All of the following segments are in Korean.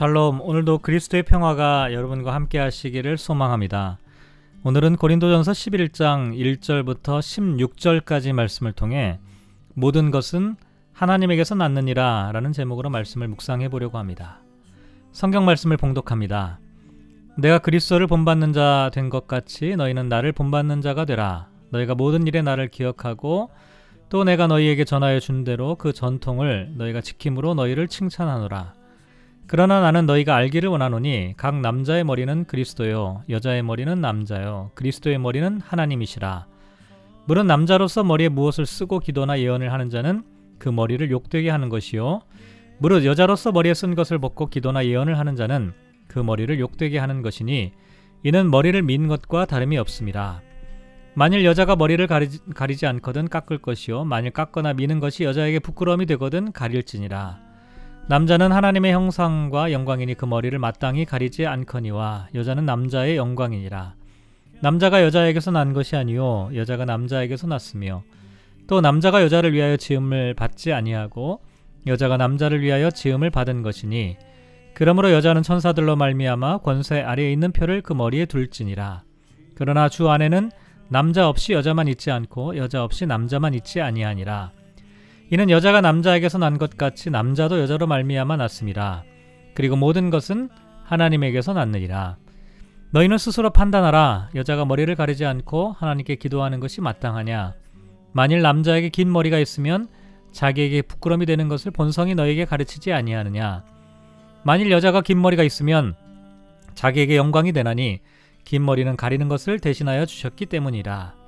샬롬 오늘도 그리스도의 평화가 여러분과 함께 하시기를 소망합니다. 오늘은 고린도전서 11장 1절부터 16절까지 말씀을 통해 모든 것은 하나님에게서 났느니라 라는 제목으로 말씀을 묵상해 보려고 합니다. 성경 말씀을 봉독합니다. 내가 그리스도를 본받는 자 된 것 같이 너희는 나를 본받는 자가 되라. 너희가 모든 일에 나를 기억하고 또 내가 너희에게 전하여 준 대로 그 전통을 너희가 지킴으로 너희를 칭찬하노라. 그러나 나는 너희가 알기를 원하노니 각 남자의 머리는 그리스도요 여자의 머리는 남자요 그리스도의 머리는 하나님이시라. 물은 남자로서 머리에 무엇을 쓰고 기도나 예언을 하는 자는 그 머리를 욕되게 하는 것이요 무릇 여자로서 머리에 쓴 것을 벗고 기도나 예언을 하는 자는 그 머리를 욕되게 하는 것이니 이는 머리를 민 것과 다름이 없습니다. 만일 여자가 머리를 가리지, 가리지 않거든 깎을 것이요 만일 깎거나 미는 것이 여자에게 부끄러움이 되거든 가릴지니라 남자는 하나님의 형상과 영광이니 그 머리를 마땅히 가리지 않거니와 여자는 남자의 영광이니라 남자가 여자에게서 난 것이 아니요 여자가 남자에게서 났으며 또 남자가 여자를 위하여 지음을 받지 아니하고 여자가 남자를 위하여 지음을 받은 것이니 그러므로 여자는 천사들로 말미암아 권세 아래에 있는 표를 그 머리에 둘지니라 그러나 주 안에는 남자 없이 여자만 있지 않고 여자 없이 남자만 있지 아니하니라. 이는 여자가 남자에게서 난 것 같이 남자도 여자로 말미암아 났습니다. 그리고 모든 것은 하나님에게서 났느니라. 너희는 스스로 판단하라. 여자가 머리를 가리지 않고 하나님께 기도하는 것이 마땅하냐? 만일 남자에게 긴 머리가 있으면 자기에게 부끄럼이 되는 것을 본성이 너에게 가르치지 아니하느냐? 만일 여자가 긴 머리가 있으면 자기에게 영광이 되나니 긴 머리는 가리는 것을 대신하여 주셨기 때문이라.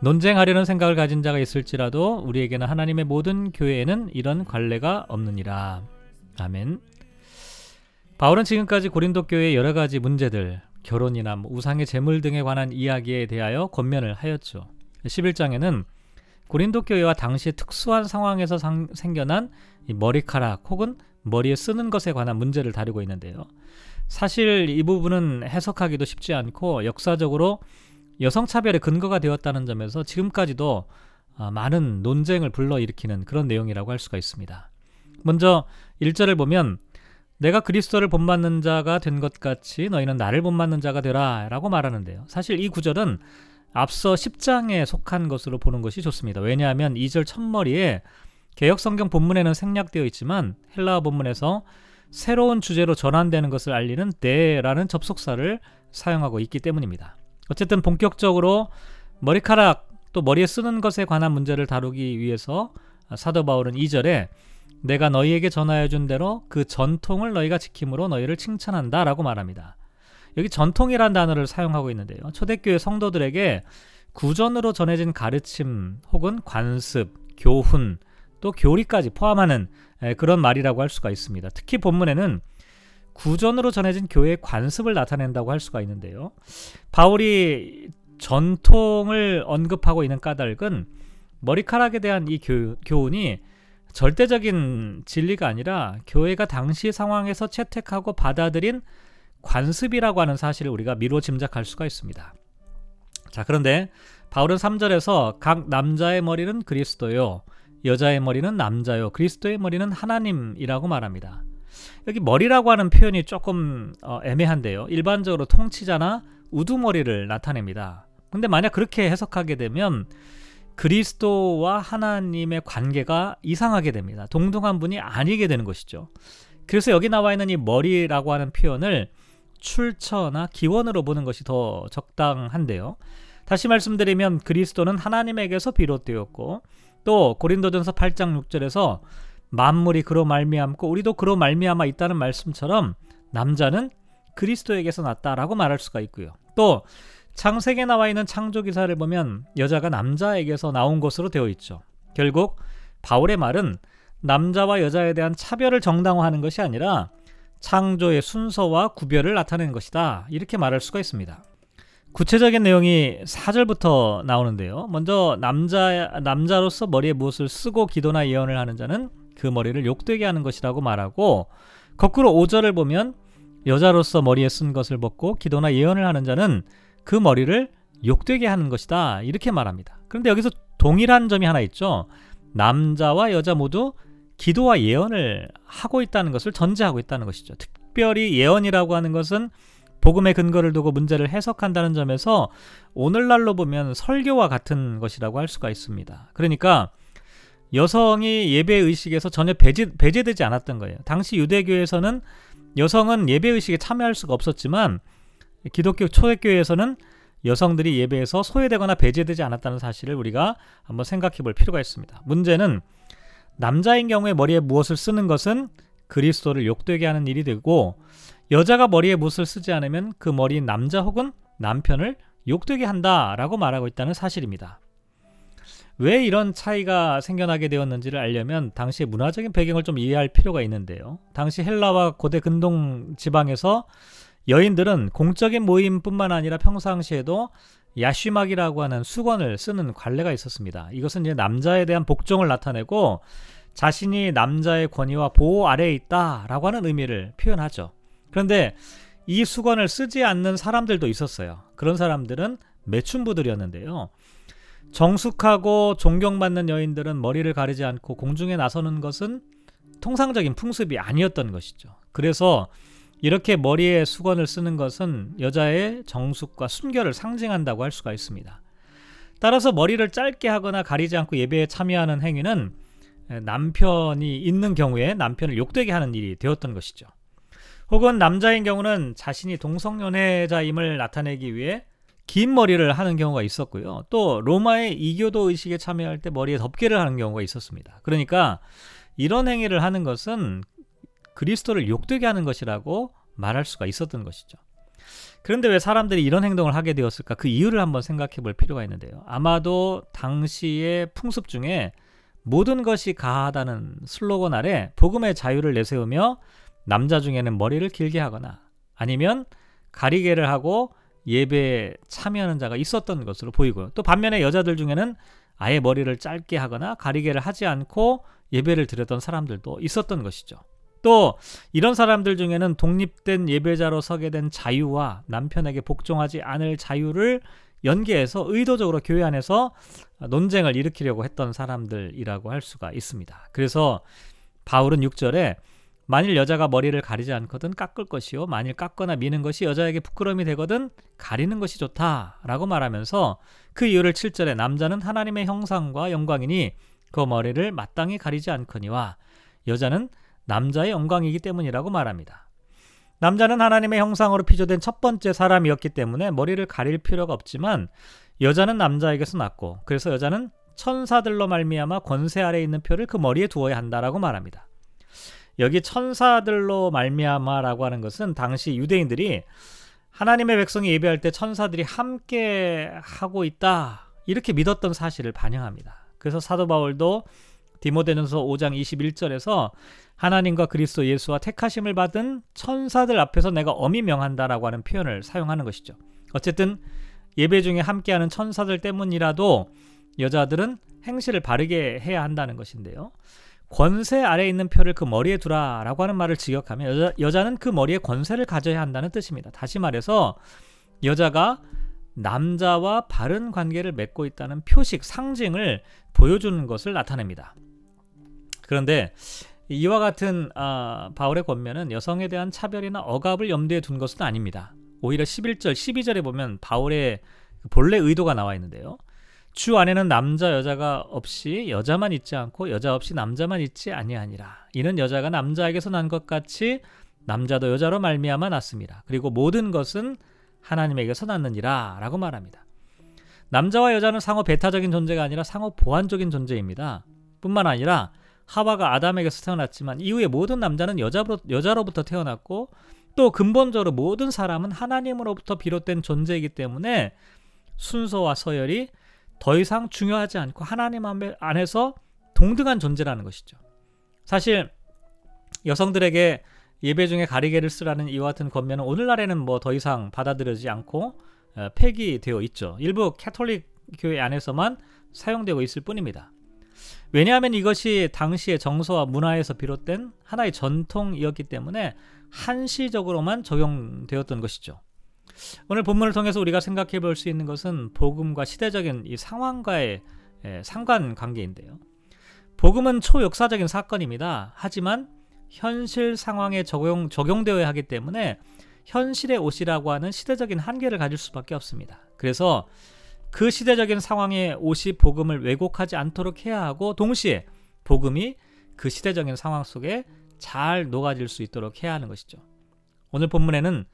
논쟁하려는 생각을 가진 자가 있을지라도 우리에게는 하나님의 모든 교회에는 이런 관례가 없느니라. 아멘. 바울은 지금까지 고린도 교회의 여러 가지 문제들, 결혼이나 뭐 우상의 재물 등에 관한 이야기에 대하여 권면을 하였죠. 11장에는 고린도 교회와 당시 특수한 상황에서 상, 생겨난 머리카락 혹은 머리에 쓰는 것에 관한 문제를 다루고 있는데요. 사실 이 부분은 해석하기도 쉽지 않고 역사적으로 여성 차별의 근거가 되었다는 점에서 지금까지도 아, 많은 논쟁을 불러일으키는 그런 내용이라고 할 수가 있습니다. 먼저 1절을 보면 내가 그리스도를 본받는 자가 된 것 같이 너희는 나를 본받는 자가 되라 라고 말하는데요. 사실 이 구절은 앞서 10장에 속한 것으로 보는 것이 좋습니다. 왜냐하면 2절 첫머리에 개혁성경 본문에는 생략되어 있지만 헬라어 본문에서 새로운 주제로 전환되는 것을 알리는 대라는 접속사를 사용하고 있기 때문입니다. 어쨌든 본격적으로 머리카락 또 머리에 쓰는 것에 관한 문제를 다루기 위해서 사도 바울은 2절에 내가 너희에게 전하여 준 대로 그 전통을 너희가 지킴으로 너희를 칭찬한다 라고 말합니다. 여기 전통이란 단어를 사용하고 있는데요. 초대교회 성도들에게 구전으로 전해진 가르침 혹은 관습, 교훈, 또 교리까지 포함하는 그런 말이라고 할 수가 있습니다. 특히 본문에는 구전으로 전해진 교회의 관습을 나타낸다고 할 수가 있는데요. 바울이 전통을 언급하고 있는 까닭은 머리카락에 대한 이 교, 교훈이 절대적인 진리가 아니라 교회가 당시 상황에서 채택하고 받아들인 관습이라고 하는 사실을 우리가 미루어 짐작할 수가 있습니다. 자, 그런데 바울은 3절에서 각 남자의 머리는 그리스도요. 여자의 머리는 남자요. 그리스도의 머리는 하나님이라고 말합니다. 여기 머리라고 하는 표현이 조금 어, 애매한데요. 일반적으로 통치자나 우두머리를 나타냅니다. 근데 만약 그렇게 해석하게 되면 그리스도와 하나님의 관계가 이상하게 됩니다. 동등한 분이 아니게 되는 것이죠. 그래서 여기 나와 있는 이 머리라고 하는 표현을 출처나 기원으로 보는 것이 더 적당한데요. 다시 말씀드리면 그리스도는 하나님에게서 비롯되었고 또 고린도전서 8장 6절에서 만물이 그로 말미암고 우리도 그로 말미암아 있다는 말씀처럼 남자는 그리스도에게서 났다라고 말할 수가 있고요. 또 창세기에 나와 있는 창조 기사를 보면 여자가 남자에게서 나온 것으로 되어 있죠. 결국 바울의 말은 남자와 여자에 대한 차별을 정당화하는 것이 아니라 창조의 순서와 구별을 나타내는 것이다. 이렇게 말할 수가 있습니다. 구체적인 내용이 4절부터 나오는데요. 먼저 남자 남자로서 머리에 무엇을 쓰고 기도나 예언을 하는 자는 그 머리를 욕되게 하는 것이라고 말하고 거꾸로 5절을 보면 여자로서 머리에 쓴 것을 벗고 기도나 예언을 하는 자는 그 머리를 욕되게 하는 것이다. 이렇게 말합니다. 그런데 여기서 동일한 점이 하나 있죠. 남자와 여자 모두 기도와 예언을 하고 있다는 것을 전제하고 있다는 것이죠. 특별히 예언이라고 하는 것은 복음의 근거를 두고 문제를 해석한다는 점에서 오늘날로 보면 설교와 같은 것이라고 할 수가 있습니다. 그러니까 여성이 예배 의식에서 전혀 배제, 배제되지 않았던 거예요. 당시 유대교에서는 여성은 예배 의식에 참여할 수가 없었지만 기독교 초대교회에서는 여성들이 예배에서 소외되거나 배제되지 않았다는 사실을 우리가 한번 생각해 볼 필요가 있습니다. 문제는 남자인 경우에 머리에 무엇을 쓰는 것은 그리스도를 욕되게 하는 일이 되고 여자가 머리에 무엇을 쓰지 않으면 그 머리인 남자 혹은 남편을 욕되게 한다라고 말하고 있다는 사실입니다. 왜 이런 차이가 생겨나게 되었는지를 알려면 당시의 문화적인 배경을 좀 이해할 필요가 있는데요. 당시 헬라와 고대 근동 지방에서 여인들은 공적인 모임뿐만 아니라 평상시에도 야쉬막이라고 하는 수건을 쓰는 관례가 있었습니다. 이것은 이제 남자에 대한 복종을 나타내고 자신이 남자의 권위와 보호 아래에 있다라고 하는 의미를 표현하죠. 그런데 이 수건을 쓰지 않는 사람들도 있었어요. 그런 사람들은 매춘부들이었는데요. 정숙하고 존경받는 여인들은 머리를 가리지 않고 공중에 나서는 것은 통상적인 풍습이 아니었던 것이죠. 그래서 이렇게 머리에 수건을 쓰는 것은 여자의 정숙과 순결을 상징한다고 할 수가 있습니다. 따라서 머리를 짧게 하거나 가리지 않고 예배에 참여하는 행위는 남편이 있는 경우에 남편을 욕되게 하는 일이 되었던 것이죠. 혹은 남자인 경우는 자신이 동성연애자임을 나타내기 위해 긴 머리를 하는 경우가 있었고요. 또 로마의 이교도 의식에 참여할 때 머리에 덮개를 하는 경우가 있었습니다. 그러니까 이런 행위를 하는 것은 그리스도를 욕되게 하는 것이라고 말할 수가 있었던 것이죠. 그런데 왜 사람들이 이런 행동을 하게 되었을까? 그 이유를 한번 생각해 볼 필요가 있는데요. 아마도 당시의 풍습 중에 모든 것이 가하다는 슬로건 아래 복음의 자유를 내세우며 남자 중에는 머리를 길게 하거나 아니면 가리개를 하고 예배에 참여하는 자가 있었던 것으로 보이고요. 또 반면에 여자들 중에는 아예 머리를 짧게 하거나 가리개를 하지 않고 예배를 드렸던 사람들도 있었던 것이죠. 또 이런 사람들 중에는 독립된 예배자로 서게 된 자유와 남편에게 복종하지 않을 자유를 연계해서 의도적으로 교회 안에서 논쟁을 일으키려고 했던 사람들이라고 할 수가 있습니다. 그래서 바울은 6절에 만일 여자가 머리를 가리지 않거든 깎을 것이요 만일 깎거나 미는 것이 여자에게 부끄러움이 되거든 가리는 것이 좋다라고 말하면서 그 이유를 7절에 남자는 하나님의 형상과 영광이니 그 머리를 마땅히 가리지 않거니와 여자는 남자의 영광이기 때문이라고 말합니다. 남자는 하나님의 형상으로 피조된 첫 번째 사람이었기 때문에 머리를 가릴 필요가 없지만 여자는 남자에게서 났고 그래서 여자는 천사들로 말미암아 권세 아래 있는 표를 그 머리에 두어야 한다라고 말합니다. 여기 천사들로 말미암아라고 하는 것은 당시 유대인들이 하나님의 백성이 예배할 때 천사들이 함께 하고 있다 이렇게 믿었던 사실을 반영합니다. 그래서 사도 바울도 디모데전서 5장 21절에서 하나님과 그리스도 예수와 택하심을 받은 천사들 앞에서 내가 엄히 명한다라고 하는 표현을 사용하는 것이죠. 어쨌든 예배 중에 함께하는 천사들 때문이라도 여자들은 행실을 바르게 해야 한다는 것인데요. 권세 아래에 있는 표를 그 머리에 두라라고 하는 말을 직역하면 여자, 여자는 그 머리에 권세를 가져야 한다는 뜻입니다. 다시 말해서 여자가 남자와 바른 관계를 맺고 있다는 표식, 상징을 보여주는 것을 나타냅니다. 그런데 이와 같은 아, 바울의 권면은 여성에 대한 차별이나 억압을 염두에 둔 것은 아닙니다. 오히려 11절, 12절에 보면 바울의 본래 의도가 나와 있는데요. 주 안에는 남자 여자가 없이 여자만 있지 않고 여자 없이 남자만 있지 아니하니라. 이는 여자가 남자에게서 난 것 같이 남자도 여자로 말미암아 났습니다. 그리고 모든 것은 하나님에게서 났느니라라고 말합니다. 남자와 여자는 상호 배타적인 존재가 아니라 상호 보완적인 존재입니다. 뿐만 아니라 하와가 아담에게서 태어났지만 이후에 모든 남자는 여자로, 여자로부터 태어났고 또 근본적으로 모든 사람은 하나님으로부터 비롯된 존재이기 때문에 순서와 서열이 더 이상 중요하지 않고 하나님 안에서 동등한 존재라는 것이죠. 사실 여성들에게 예배 중에 가리개를 쓰라는 이와 같은 권면은 오늘날에는 뭐 더 이상 받아들여지지 않고 어, 폐기되어 있죠. 일부 캐톨릭 교회 안에서만 사용되고 있을 뿐입니다. 왜냐하면 이것이 당시의 정서와 문화에서 비롯된 하나의 전통이었기 때문에 한시적으로만 적용되었던 것이죠. 오늘 본문을 통해서 우리가 생각해 볼 수 있는 것은 복음과 시대적인 이 상황과의 상관 관계인데요. 복음은 초역사적인 사건입니다. 하지만 현실 상황에 적용 적용되어야 하기 때문에 현실의 옷이라고 하는 시대적인 한계를 가질 수밖에 없습니다. 그래서 그 시대적인 상황의 옷이 복음을 왜곡하지 않도록 해야 하고 동시에 복음이 그 시대적인 상황 속에 잘 녹아질 수 있도록 해야 하는 것이죠. 오늘 본문에는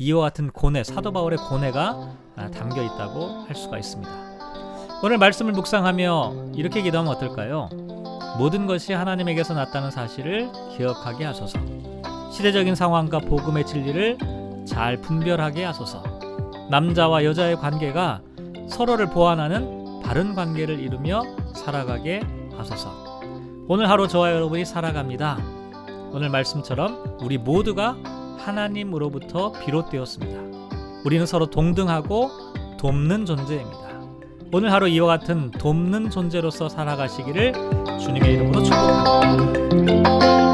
이와 같은 고뇌, 사도 바울의 고뇌가 아, 담겨 있다고 할 수가 있습니다. 오늘 말씀을 묵상하며 이렇게 기도하면 어떨까요? 모든 것이 하나님에게서 났다는 사실을 기억하게 하소서. 시대적인 상황과 복음의 진리를 잘 분별하게 하소서. 남자와 여자의 관계가 서로를 보완하는 바른 관계를 이루며 살아가게 하소서. 오늘 하루 저와 여러분이 살아갑니다. 오늘 말씀처럼 우리 모두가 하나님으로부터 비롯되었습니다. 우리는 서로 동등하고 돕는 존재입니다. 오늘 하루 이와 같은 돕는 존재로서 살아가시기를 주님의 이름으로 축복합니다.